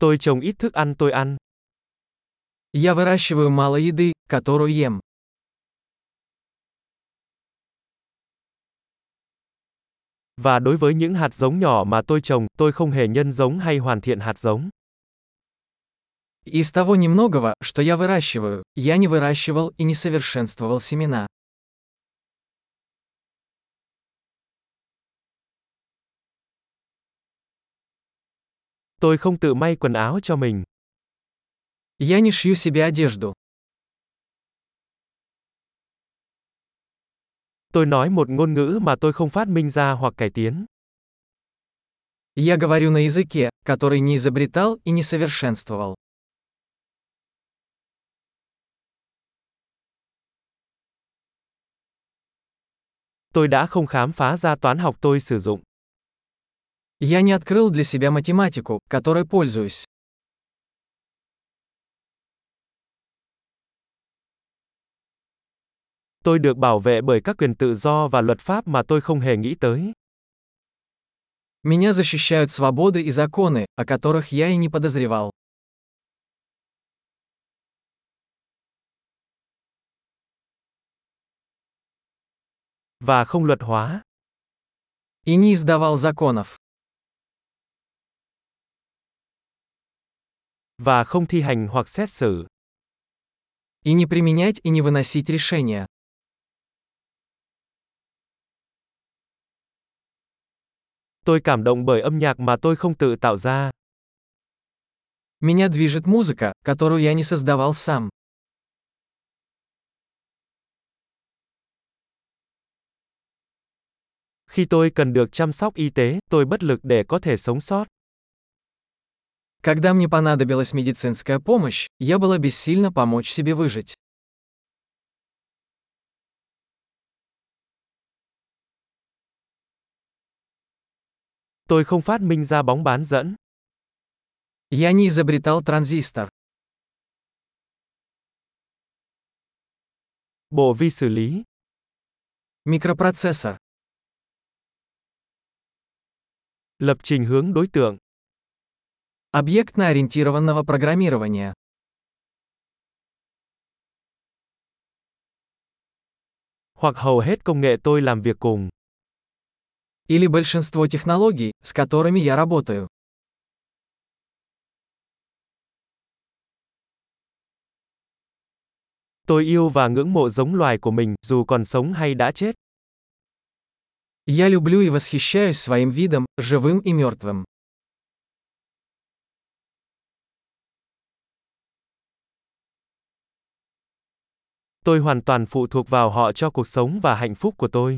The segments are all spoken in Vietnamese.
Tôi trồng ít thức ăn tôi ăn. Я выращиваю мало еды, которую ем. Và đối với những hạt giống nhỏ mà tôi trồng, tôi không hề nhân giống hay hoàn thiện hạt giống. Из того немногого, что я выращиваю, я не выращивал и не совершенствовал семена. Tôi không tự may quần áo cho mình. Я не шью себе одежду. Tôi nói một ngôn ngữ mà tôi không phát minh ra hoặc cải tiến. Я говорю на языке, который не изобретал и не совершенствовал. Tôi đã không khám phá ra toán học tôi sử dụng. Я не открыл для себя математику, которой пользуюсь. Tôi được bảo vệ bởi các quyền tự do và luật pháp mà tôi không hề nghĩ tới. Меня защищают свободы и законы, о которых я и не подозревал. Và không luật hóa. И не издавал законов. Và không thi hành hoặc xét xử. И не применять и не выносить решения. Tôi cảm động bởi âm nhạc mà tôi không tự tạo ra. Меня движет музыка, которую я не создавал сам. Khi tôi cần được chăm sóc y tế, tôi bất lực để có thể sống sót. Когда мне понадобилась медицинская помощь, я была бессильна помочь себе выжить. Tôi không phát minh ra bóng bán dẫn. Я не изобретал транзистор. Bộ vi xử lý. Микропроцессор. Lập trình hướng đối tượng. Объектно-ориентированного программирования. Hoặc hầu hết công nghệ tôi làm việc cùng. Или большинство технологий, с которыми я работаю. Tôi yêu và ngưỡng mộ giống loài của mình, dù còn sống hay đã chết. Я люблю и восхищаюсь своим видом, живым и мертвым. Tôi hoàn toàn phụ thuộc vào họ cho cuộc sống và hạnh phúc của tôi.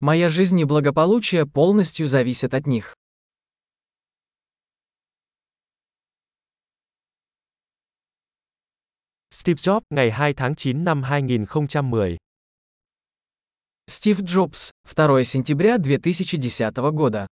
Моя жизнь и благополучие полностью зависят от них. Steve Jobs, ngày 2 tháng 9 năm 2010. Стив Джобс, 2 сентября 2010 года.